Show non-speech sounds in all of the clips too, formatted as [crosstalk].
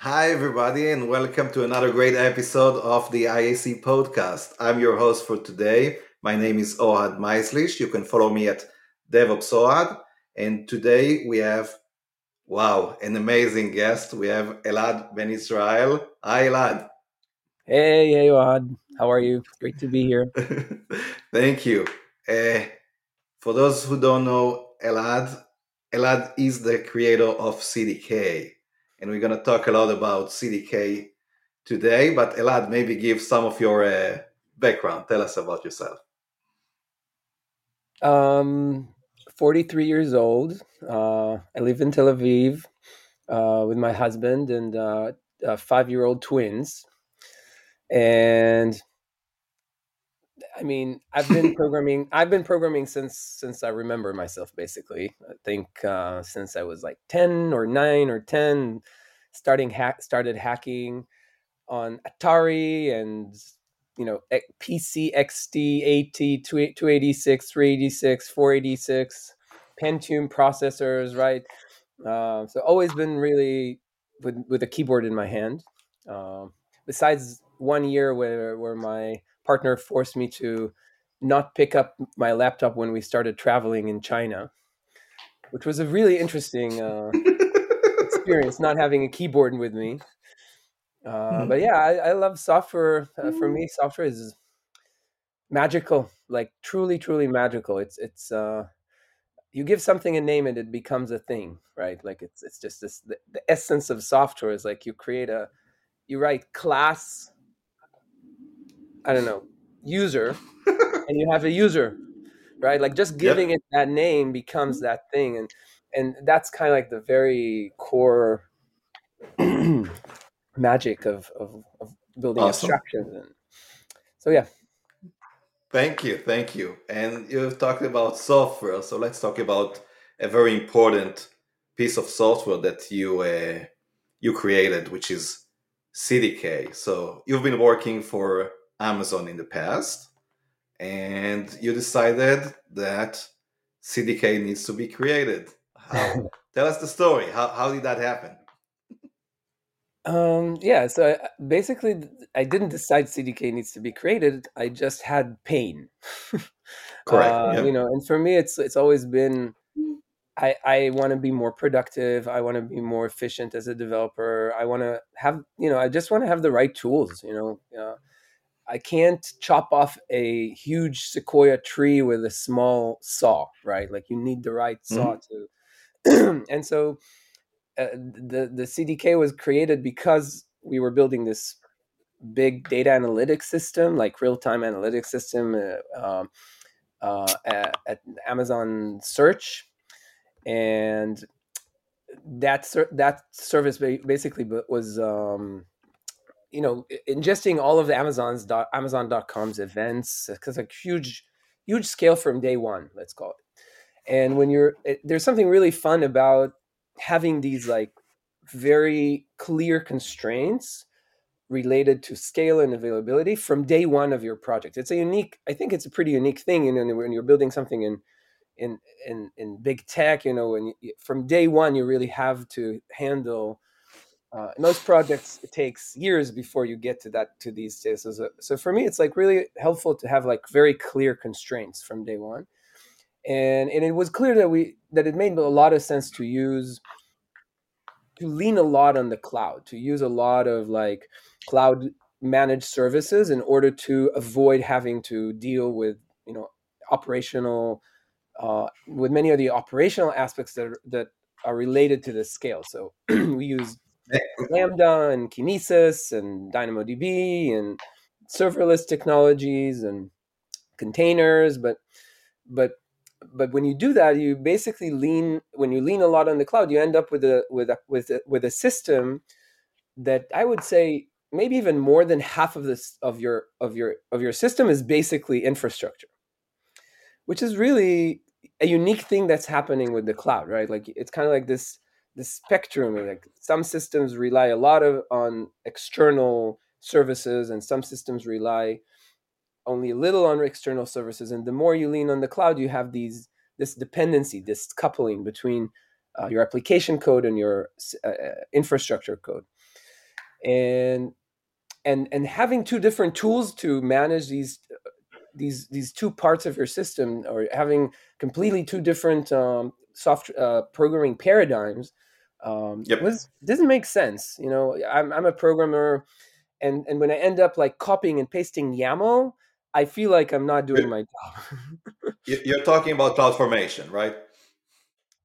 Hi, everybody, and welcome to another great episode of the IAC podcast. I'm your host for today. My name is Ohad Maislish. You can follow me at DevOps Ohad. And today we have, wow, an amazing guest. We have Elad Ben Israel. Hi, Elad. Hey, hey, Ohad. How are you? Great to be here. [laughs] Thank you. Uh, for those who don't know Elad, Elad is the creator of CDK and we're going to talk a lot about CDK today. But Elad, maybe give some of your uh, background. Tell us about yourself. Um, 43 years old. Uh, I live in Tel Aviv uh, with my husband and uh, five year old twins. And I mean, I've been [laughs] programming. I've been programming since since I remember myself. Basically, I think uh, since I was like ten or nine or ten, starting hack started hacking on Atari and you know PC XT, AT, 286, 386, 486, Pentium processors, right? Uh, so always been really with with a keyboard in my hand. Uh, besides one year where where my partner forced me to not pick up my laptop when we started traveling in China, which was a really interesting uh, experience not having a keyboard with me. Uh, hmm. but yeah, I, I love software. Uh, for me, software is magical, like truly, truly magical. It's it's uh, you give something a name and it becomes a thing, right? Like it's it's just this the, the essence of software is like you create a you write class I don't know, user, [laughs] and you have a user, right? Like just giving yep. it that name becomes that thing, and and that's kind of like the very core [clears throat] magic of, of, of building awesome. abstractions. And so yeah. Thank you, thank you. And you've talked about software, so let's talk about a very important piece of software that you uh, you created, which is CDK. So you've been working for Amazon in the past, and you decided that CDK needs to be created. How, [laughs] tell us the story. How, how did that happen? Um, yeah, so I, basically, I didn't decide CDK needs to be created. I just had pain. [laughs] Correct. Uh, yeah. You know, and for me, it's it's always been I, I want to be more productive. I want to be more efficient as a developer. I want to have, you know, I just want to have the right tools. You know, uh, I can't chop off a huge sequoia tree with a small saw, right? Like you need the right saw mm-hmm. to. [clears throat] and so uh, the the CDK was created because we were building this big data analytics system, like real time analytics system uh, um, uh, at, at, Amazon Search, and that that service basically was. Um, you know ingesting all of the amazon's amazon.com's events because a huge huge scale from day one let's call it. And when you're it, there's something really fun about having these like very clear constraints related to scale and availability from day one of your project. It's a unique i think it's a pretty unique thing you know when you're building something in in in, in big tech you know when you, from day one you really have to handle uh, most projects it takes years before you get to that to these stages so, so for me it's like really helpful to have like very clear constraints from day one. And and it was clear that we that it made a lot of sense to use to lean a lot on the cloud to use a lot of like cloud managed services in order to avoid having to deal with you know operational uh, with many of the operational aspects that are, that are related to the scale. So [clears throat] we use Lambda and Kinesis and DynamoDB and serverless technologies and containers, but but but when you do that, you basically lean when you lean a lot on the cloud, you end up with a with a with a, with a system that I would say maybe even more than half of this of your of your of your system is basically infrastructure, which is really a unique thing that's happening with the cloud, right? Like it's kind of like this the spectrum like some systems rely a lot of on external services and some systems rely only a little on external services. And the more you lean on the cloud you have these this dependency this coupling between uh, your application code and your uh, uh infrastructure code. And and and having two different tools to manage these these these two parts of your system or having completely two different um, soft uh, programming paradigms um, Yep. was doesn't make sense. You know, I'm I'm a programmer, and and when I end up like copying and pasting YAML, I feel like I'm not doing my job. [laughs] You- You're talking about cloud formation, right?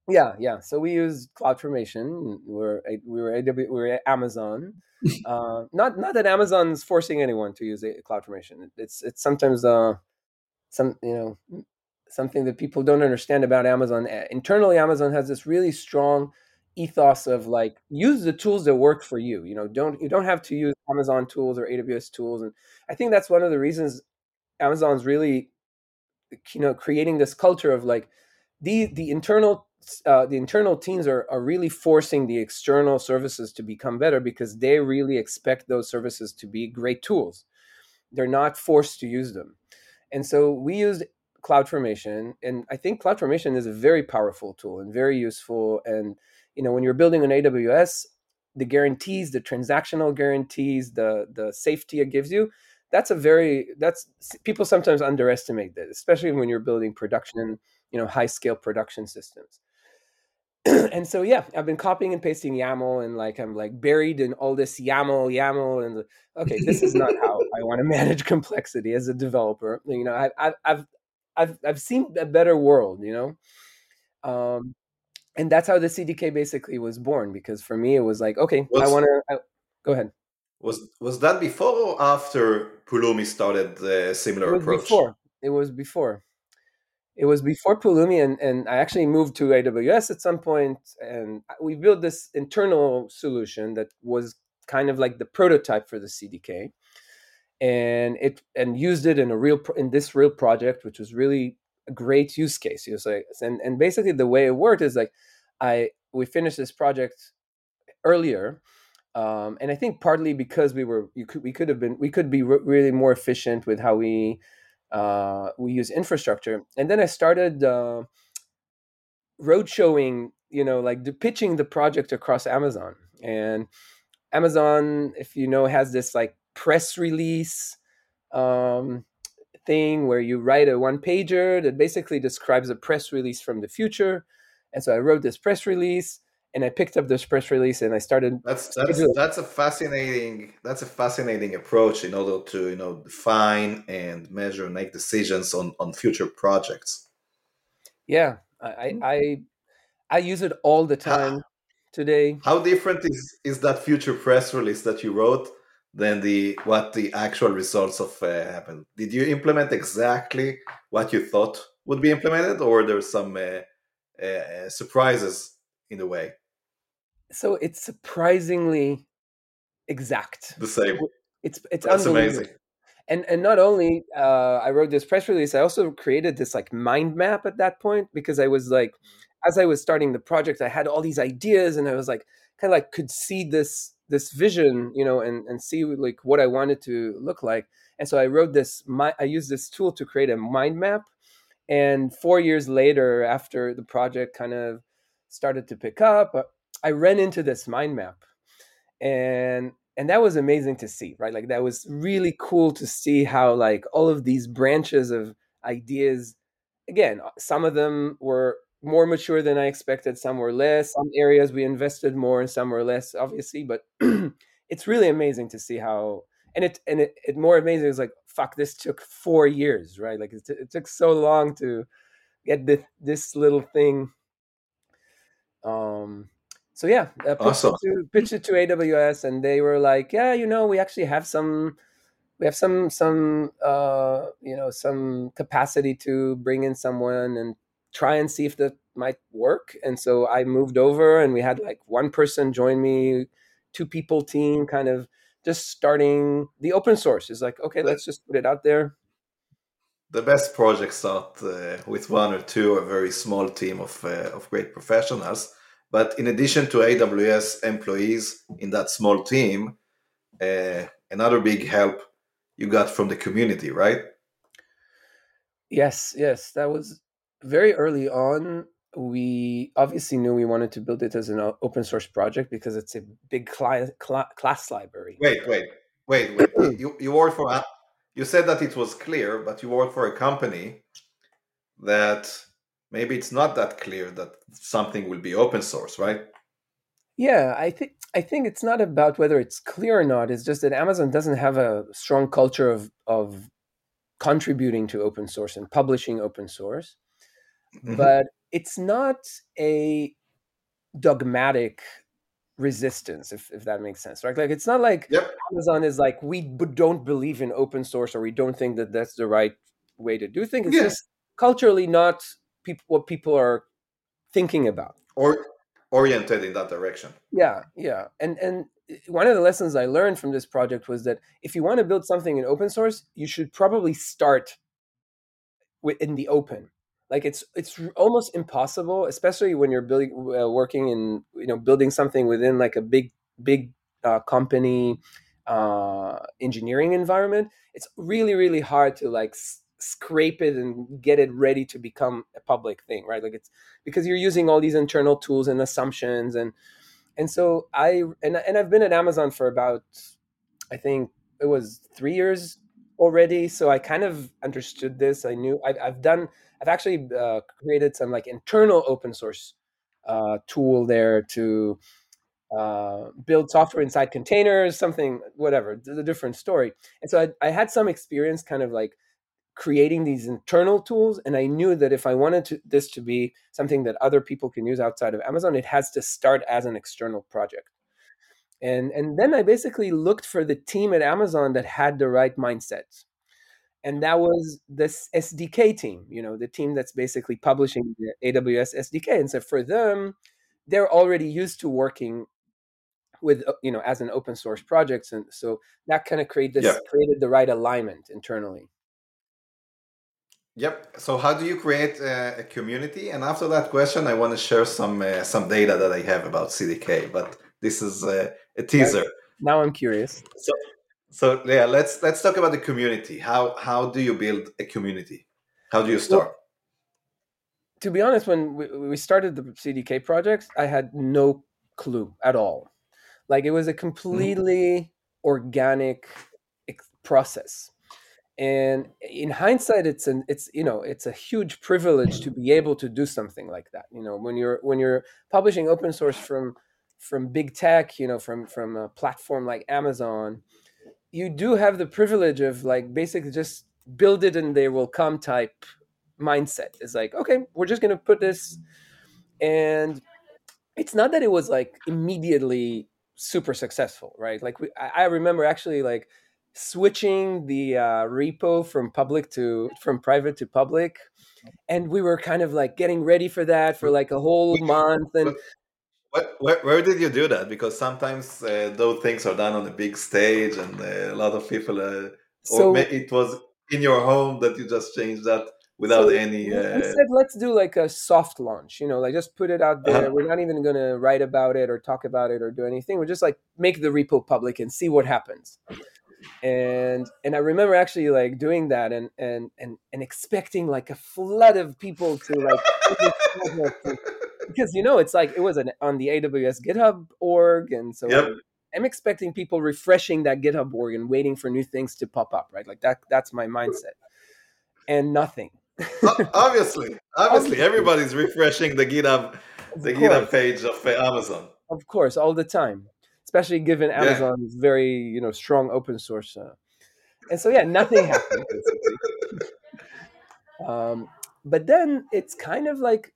yeah, yeah. So we use CloudFormation. We're we were AW, we were Amazon. [laughs] Uh, not not that Amazon's forcing anyone to use a CloudFormation. It's it's sometimes uh some you know something that people don't understand about Amazon. Uh, Internally, Amazon has this really strong ethos of like use the tools that work for you. You know, don't you don't have to use Amazon tools or AWS tools. And I think that's one of the reasons Amazon's really you know creating this culture of like the the internal uh, the internal teams are, are really forcing the external services to become better because they really expect those services to be great tools. They're not forced to use them. And so we used CloudFormation, and I think CloudFormation is a very powerful tool and very useful. And you know, when you're building an AWS, the guarantees, the transactional guarantees, the the safety it gives you, that's a very that's people sometimes underestimate that, especially when you're building production, you know, high scale production systems. [clears throat] and so yeah, I've been copying and pasting YAML, and like I'm like buried in all this YAML, YAML, and okay, this is not how I want to manage [laughs] complexity as a developer. You know, I, I've I've I've I've seen a better world. You know, um, and that's how the CDK basically was born. Because for me, it was like, okay, I want to go ahead. was was that before or after Pulumi started It similar was approach? before. It was before. It was before Pulumi, and, and I actually moved to AWS at some point, and we built this internal solution that was kind of like the prototype for the CDK, and it and used it in a real in this real project, which was really great use case. Was like, and and basically the way it worked is like, I we finished this project earlier, um, and I think partly because we were you could we could have been we could be re- really more efficient with how we uh, we use infrastructure. And then I started uh, road showing, you know, like the, pitching the project across Amazon. And Amazon, if you know, has this like press release um, thing where you write a one pager that basically describes a press release from the future. And so I wrote this press release and I picked up this press release and I started That's that's that's a fascinating that's a fascinating approach in order to you know define and measure and make decisions on on future projects. Yeah, I, I hmm. I I use it all the How, time today. how different is is that future press release that you wrote than the what the actual results of uh, happened? Did you implement exactly what you thought would be implemented, or there's some uh, uh, surprises in the way? So it's surprisingly exact. The same. It's it's That's amazing. And and not only uh, I wrote this press release, I also created this like mind map at that point because I was like, as I was starting the project, I had all these ideas, and I was like, kind of like could see this this vision, you know, and and see like what I wanted to look like. And so I wrote this. My I used this tool to create a mind map. And four years later, after the project kind of started to pick up, uh, I ran into this mind map and and that was amazing to see right like that was really cool to see how like all of these branches of ideas again some of them were more mature than i expected. Some were less. Some areas we invested more and some were less obviously but [clears throat] it's really amazing to see how and it and it, it more amazing is like fuck this took four years right? Like it, t- it took so long to get this this little thing. Um, so yeah, I pitched it Awesome. to pitched it to AWS, and they were like, "Yeah, you know, we actually have some, we have some some uh, you know some capacity to bring in someone and try and see if that might work." And so I moved over, and we had like one person join me, two people team, kind of just starting the open source. Is like, okay, let's just put it out there. the best projects start uh, with one or two, a very small team of uh, of great professionals. But in addition to AWS employees in that small team, uh, another big help you got from the community, right? Yes, yes, that was very early on. we obviously knew we wanted to build it as an uh, open source project because it's a big cl- class library. Wait, wait, wait, wait. [clears throat] you, you work for, a, you said that it was clear, but you work for a company that maybe it's not that clear that something will be open source, right? Yeah, I think I think it's not about whether it's clear or not. It's just that Amazon doesn't have a strong culture of of contributing to open source and publishing open source. Mm-hmm. But it's not a dogmatic resistance if, if that makes sense right like it's not like yep. amazon is like we b- don't believe in open source or we don't think that that's the right way to do things it's yeah. just culturally not people what people are thinking about or oriented in that direction yeah yeah and and one of the lessons i learned from this project was that if you want to build something in open source you should probably start with in the open like it's it's almost impossible especially when you're building uh, working in you know building something within like a big big uh, company uh, engineering environment. It's really really hard to like s- scrape it and get it ready to become a public thing right? Like it's because you're using all these internal tools and assumptions and and so i and, and i've been at amazon for about i think it was three years already so i kind of understood this i knew I, i've done I've actually uh, created some like internal open source uh, tool there to uh, build software inside containers, something, whatever, a different story. And so I, I, had some experience kind of like creating these internal tools. And I knew that if I wanted to, this to be something that other people can use outside of Amazon, it has to start as an external project. And, and then I basically looked for the team at Amazon that had the right mindset and that was this SDK team, you know, the team that's basically publishing the AWS SDK. And so for them, they're already used to working with uh, you know as an open source project, and so that kind of created this yeah. created the right alignment internally. Yep. So how do you create a, a community? And after that question, I want to share some uh, some data that I have about CDK, but this is a, a teaser. Now I'm curious. So so yeah, let's let's talk about the community. How how do you build a community? How do you start? Well, to be honest, when we, we started the CDK projects, I had no clue at all. Like it was a mm-hmm. completely mm-hmm. organic process. And in hindsight, it's an it's you know it's a huge privilege to be able to do something like that. You know, when you're when you're publishing open source from from big tech, you know, from from a platform like Amazon, you do have the privilege of like basically just build it and they will come type mindset. It's like, okay, we're just gonna put this and it's not that it was like immediately super successful, right? Like we, I remember actually like switching the uh, repo from public to from private to public and we were kind of like getting ready for that for like a whole month and what, where, where did you do that? Because sometimes uh, those things are done on a big stage, and uh, a lot of people. Uh, so, or it was in your home that you just changed that without so any. Uh... Instead, let's do like a soft launch. You know, like just put it out there. Uh-huh. We're not even going to write about it or talk about it or do anything. We're just like make the repo public and see what happens. And and I remember actually like doing that and and and and expecting like a flood of people to like [laughs] because you know it's like it was an, on the AWS GitHub org, and so yep. I'm expecting people refreshing that GitHub org and waiting for new things to pop up, right? Like that. That's my mindset, and nothing. obviously, obviously, everybody's refreshing the GitHub, the GitHub page of Amazon. Of course, all the time, especially given Amazon's yeah. very you know strong open source. Uh, and so yeah, nothing happened. [laughs] um, but then it's kind of like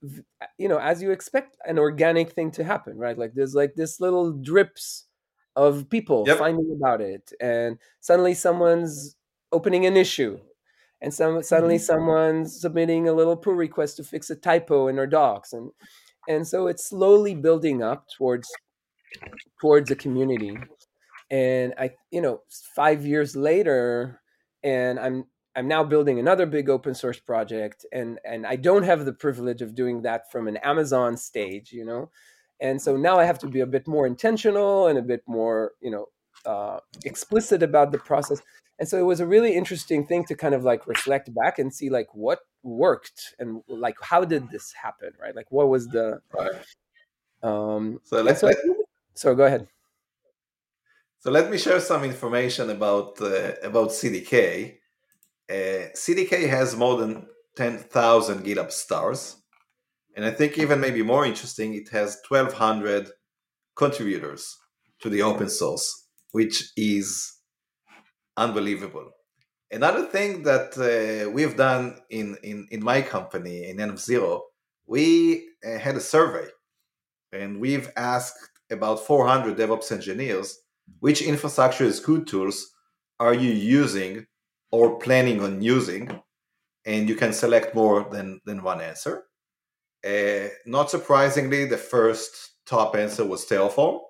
you know as you expect an organic thing to happen right like there's like this little drips of people yep. finding about it and suddenly someone's opening an issue and some suddenly mm-hmm. someone's submitting a little pull request to fix a typo in their docs and and so it's slowly building up towards towards a community and i you know 5 years later and i'm I'm now building another big open source project and and I don't have the privilege of doing that from an Amazon stage, you know. And so now I have to be a bit more intentional and a bit more, you know, uh, explicit about the process and so it was a really interesting thing to kind of like reflect back and see like what worked and like how did this happen right like what was the Right. um So and let, so, so go ahead so let me share some information about uh, about CDK. Uh, CDK has more than ten thousand GitHub stars, and I think even maybe more interesting, it has twelve hundred contributors to the open source, which is unbelievable. Another thing that uh, we've done in, in, in my company, in env0, we uh, had a survey and we've asked about 400 DevOps engineers which infrastructure as code tools are you using or planning on using? And you can select more than, than one answer. Uh, not surprisingly, the first top answer was Terraform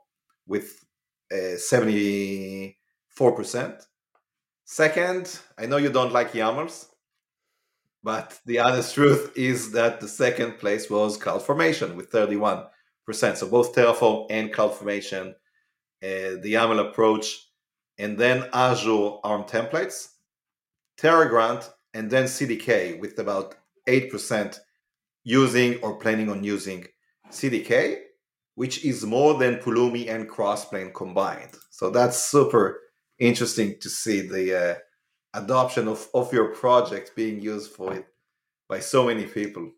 with uh, 74%. Second, I know you don't like YAMLs, but the honest truth is that the second place was CloudFormation with 31%. So both Terraform and CloudFormation, uh, the YAML approach, and then Azure ARM templates, Terragrunt, and then CDK with about 8% using or planning on using CDK, which is more than Pulumi and Crossplane combined. So that's super interesting to see the uh, adoption of, of your project being used for it by so many people.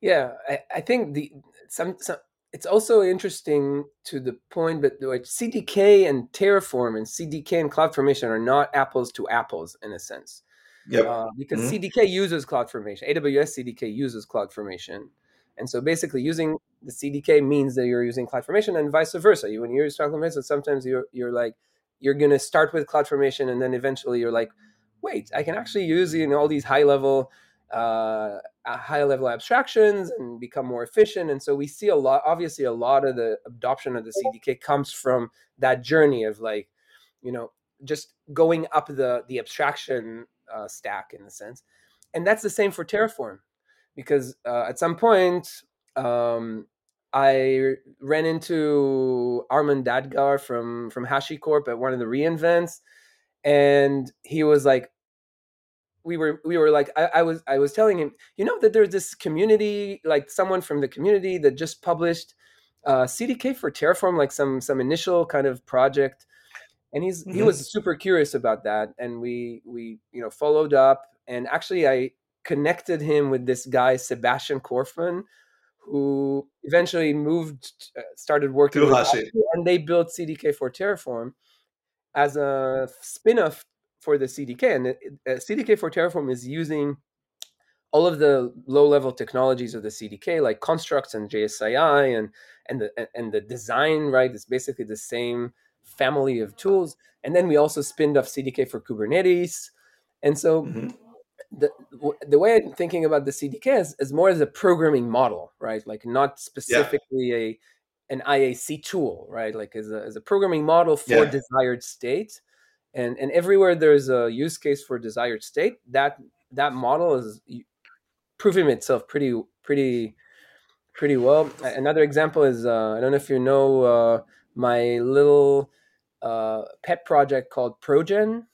Yeah, I, I think the some, some it's also interesting to the point that CDK and Terraform and CDK and CloudFormation are not apples to apples in a sense. Yep. Uh, because Mhm. CDK uses CloudFormation, AWS CDK uses CloudFormation, and so basically using the CDK means that you're using CloudFormation and vice versa. You, when you use CloudFormation, sometimes you're you're like you're going to start with CloudFormation and then eventually you're like, wait, I can actually use you know all these high level uh, high level abstractions and become more efficient. And so we see a lot. Obviously, a lot of the adoption of the CDK comes from that journey of like, you know, just going up the the abstraction uh, stack in a sense. And that's the same for Terraform, because uh, at some point um, I ran into Armon Dadgar from from HashiCorp at one of the reInvents, and he was like, we were we were like I, I was I was telling him, you know that there's this community, like someone from the community that just published uh, CDK for Terraform, like some some initial kind of project, and he's he Mhm. was super curious about that, and we we you know followed up, and actually I connected him with this guy Sebastian Korfmann, who eventually moved, uh, started working with Hashi. Hashi, and they built CDK for Terraform as a spin-off for the CDK. And uh, CDK for Terraform is using all of the low-level technologies of the CDK, like constructs and JSII, and and the and the design. Right, it's basically the same family of tools. And then we also spinned off CDK for Kubernetes. And so Mhm. the the way I'm thinking about the CDK is, is more as a programming model, right? Like not specifically a an IAC tool, right? Like as a, as a programming model for Yeah. desired state, and and everywhere there's a use case for desired state, that that model is proving itself pretty pretty pretty well. Another example is uh, I don't know if you know uh, my little uh, pet project called Projen.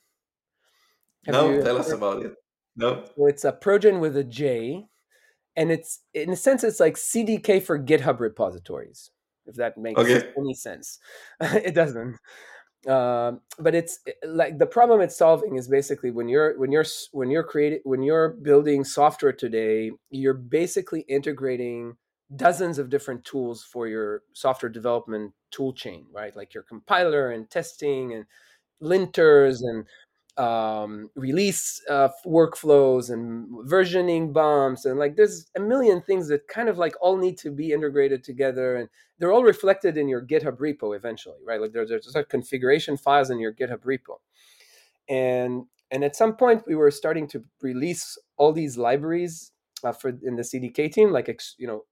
Have No, tell us about it. No. So it's a Projen with a J, and it's in a sense it's like CDK for GitHub repositories. If that makes Okay. any sense, [laughs] it doesn't. Um, but it's like the problem it's solving is basically when you're when you're when you're creating when you're building software today, you're basically integrating dozens of different tools for your software development tool chain, right? Like your compiler and testing and linters and um, release uh, workflows and versioning bumps and like there's a million things that kind of like all need to be integrated together and they're all reflected in your github repo eventually right? Like there's, there's like configuration files in your github repo. And and at some point we were starting to release all these libraries uh, for in the cdk team like you know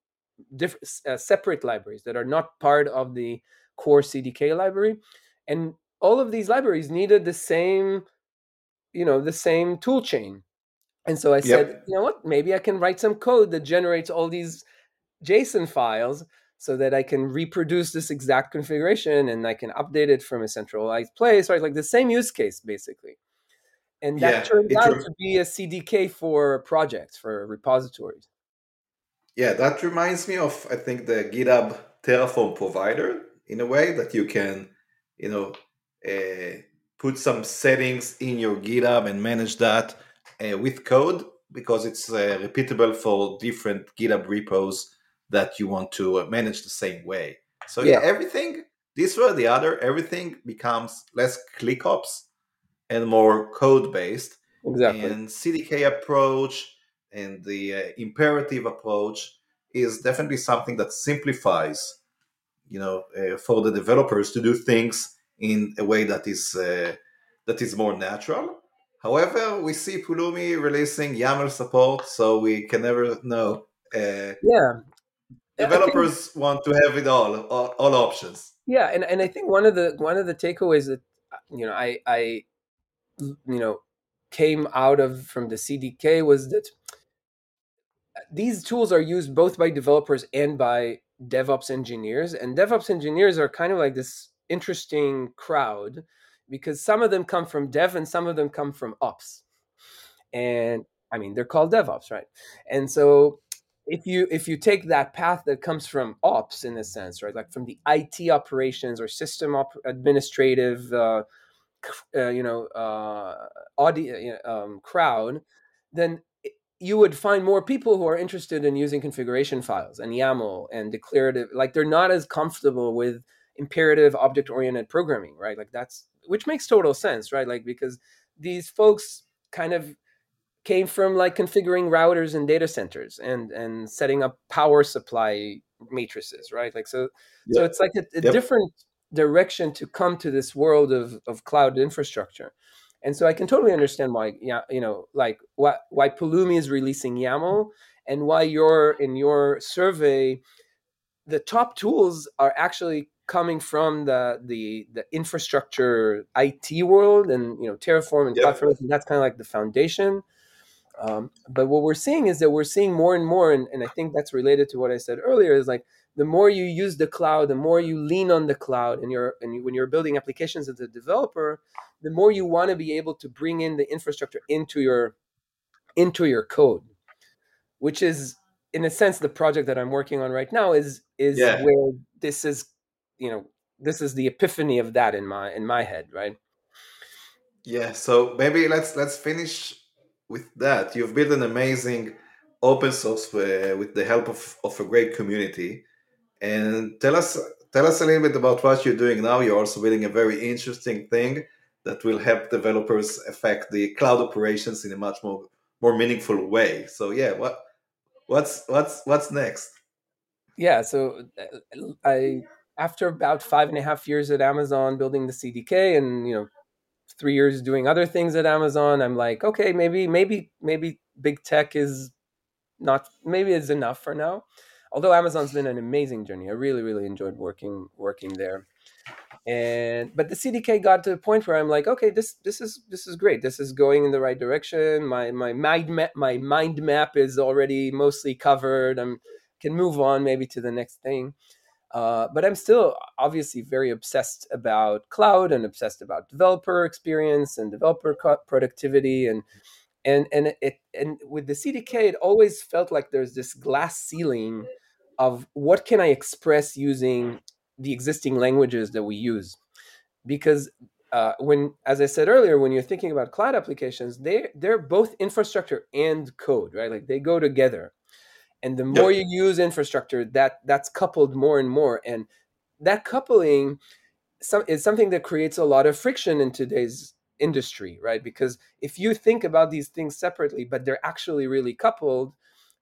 different uh, separate libraries that are not part of the core cdk library. And all of these libraries needed the same you know the same tool chain and so i said Yep. you know what maybe i can write some code that generates all these json files so that I can reproduce this exact configuration and I can update it from a centralized place, right? Like the same use case, basically. And that Yeah, turned out rem- to be a CDK for projects, for repositories. yeah, that reminds me of I think the GitHub Terraform provider in a way that you can, you know, uh, put some settings in your GitHub and manage that uh, with code because it's uh, repeatable for different GitHub repos that you want to uh, manage the same way. So yeah, Yeah, everything this way or the other, everything becomes less ClickOps and more code based. exactly. And CDK approach and the uh, imperative approach is definitely something that simplifies, you know, uh, for the developers to do things in a way that is uh, that is more natural. However, we see Pulumi releasing YAML support, so we can never know. Uh, Yeah, I think developers want to have it all, all, all options. yeah, and, and I think one of the one of the takeaways that you know I I you know came out of from the CDK was that these tools are used both by developers and by DevOps engineers. And DevOps engineers are kind of like this interesting crowd because some of them come from dev and some of them come from ops. And I mean, they're called DevOps, right? And so if you if you take that path that comes from ops in a sense, right, like from the IT operations or system op- administrative, uh, uh, you know, uh, audio um, crowd, then you would find more people who are interested in using configuration files and YAML and declarative. Like they're not as comfortable with imperative object oriented programming, right? Like that's which makes total sense, right? Like because these folks kind of came from like configuring routers and data centers and and setting up power supply matrices, right? Like so so it's like a, a Yep. different direction to come to this world of of cloud infrastructure and so I can totally understand why, yeah, you know, like why why Pulumi is releasing YAML and why you're in your survey, the top tools are actually coming from the the the infrastructure IT world and you know Terraform and Yep. CloudFormation. That's kind of like the foundation. Um, but what we're seeing is that we're seeing more and more, and, and I think that's related to what I said earlier. Is like the more you use the cloud, the more you lean on the cloud, and you're and you, when you're building applications as a developer, the more you want to be able to bring in the infrastructure into your into your code, which is in a sense the project that I'm working on right now is is Yeah. where this is, you know, this is the epiphany of that in my in my head, right? Yeah, so maybe let's let's finish with that. You've built an amazing open source uh, with the help of, of a great community. And tell us tell us a little bit about what you're doing now. You're also building a very interesting thing that will help developers affect the cloud operations in a much more more meaningful way. So yeah, what what's what's what's next? Yeah, so uh, I after about five and a half years at Amazon building the CDK and you know three years doing other things at Amazon, I'm like, okay, maybe maybe maybe big tech is not maybe it's enough for now. Although Amazon's been an amazing journey, I really really enjoyed working working there. And but the CDK got to the point where I'm like, okay, this this is this is great. This is going in the right direction. My my mind map my mind map is already mostly covered. I'm can move on maybe to the next thing. Uh, but I'm still obviously very obsessed about cloud and obsessed about developer experience and developer productivity and and and it and with the CDK it always felt like there's this glass ceiling of what can I express using the existing languages that we use. Because uh, when as I said earlier when you're thinking about cloud applications they they're both infrastructure and code right? Like they go together and the more Yep. you use infrastructure that that's coupled more and more. And that coupling some, is something that creates a lot of friction in today's industry right? Because if you think about these things separately but they're actually really coupled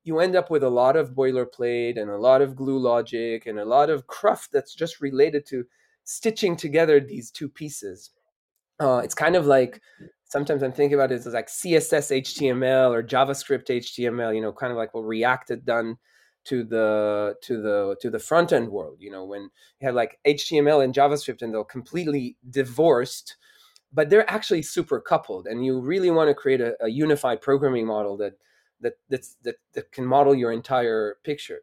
you end up with a lot of boilerplate and a lot of glue logic and a lot of cruft that's just related to stitching together these two pieces. Uh, it's kind of like sometimes I'm thinking about it as like CSS HTML or JavaScript HTML, you know, kind of like what React had done to the to the to the front end world. You know, when you have like HTML and JavaScript and they're completely divorced, but they're actually super coupled. And you really want to create a, a unified programming model that that that's, that that can model your entire picture.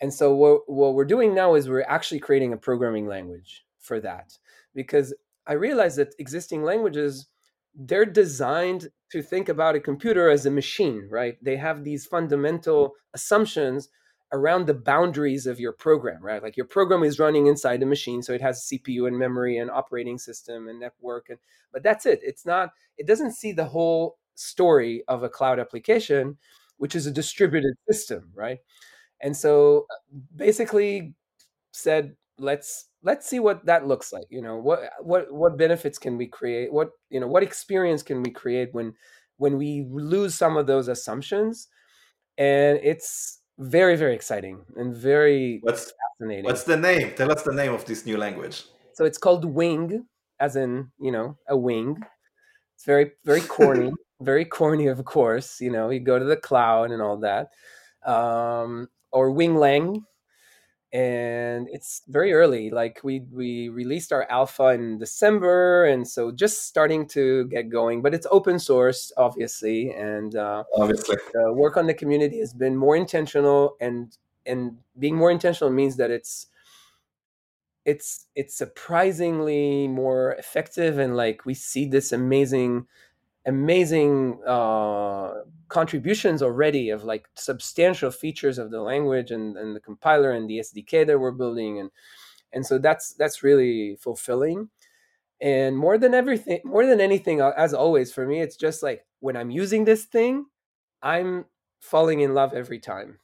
And so what, what we're doing now is we're actually creating a programming language for that because I realize that existing languages they're designed to think about a computer as a machine, right? They have these fundamental assumptions around the boundaries of your program, right? Like your program is running inside a machine, so it has a CPU and memory and operating system and network, and but that's it. It's not. It doesn't see the whole story of a cloud application, which is a distributed system, right? And so uh, basically said, let's let's see what that looks like. You know, what what what benefits can we create? What you know, what experience can we create when when we lose some of those assumptions? And it's very very exciting and very What's fascinating. what's the name? Tell us the name of this new language. So it's called Wing, as in you know a wing. It's very very corny, [laughs] very corny, of course. You know, you go to the cloud and all that, um, or Wing Lang, and it's very early. Like we we released our alpha in December, and so just starting to get going. But it's open source, obviously, and uh, Obviously. the work on the community has been more intentional and and being more intentional means that it's it's it's surprisingly more effective and like we see this amazing amazing uh, contributions already of like substantial features of the language and, and the compiler and the SDK that we're building and and so that's that's really fulfilling. And more than everything more than anything as always for me it's just like when i'm using this thing i'm falling in love every time.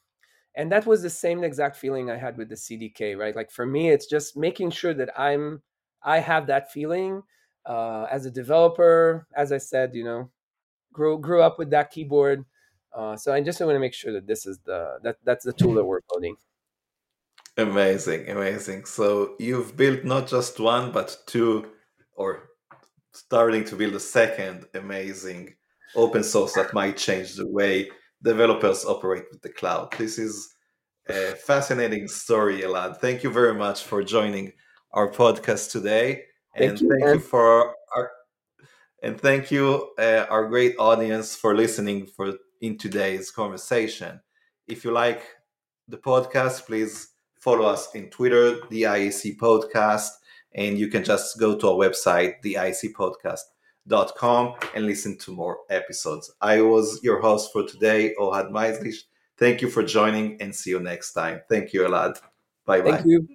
And that was the same exact feeling i had with the cdk right? Like for me it's just making sure that i'm i have that feeling uh, as a developer as i said you know grew grew up with that keyboard uh, so i just want to make sure that this is the that that's the tool that we're building Amazing, amazing. So you've built not just one, but two, or starting to build a second amazing open source that might change the way developers operate with the cloud. This is a fascinating story, Elad. Thank you very much for joining our podcast today, and thank you, thank man. you for our and thank you uh, our great audience for listening for in today's conversation. If you like the podcast, please follow us in Twitter, the IAC Podcast, and you can just go to our website, theiacpodcast.com, and listen to more episodes. I was your host for today, Ohad Maislish. Thank you for joining and see you next time. Thank you, Elad. Bye bye. thank you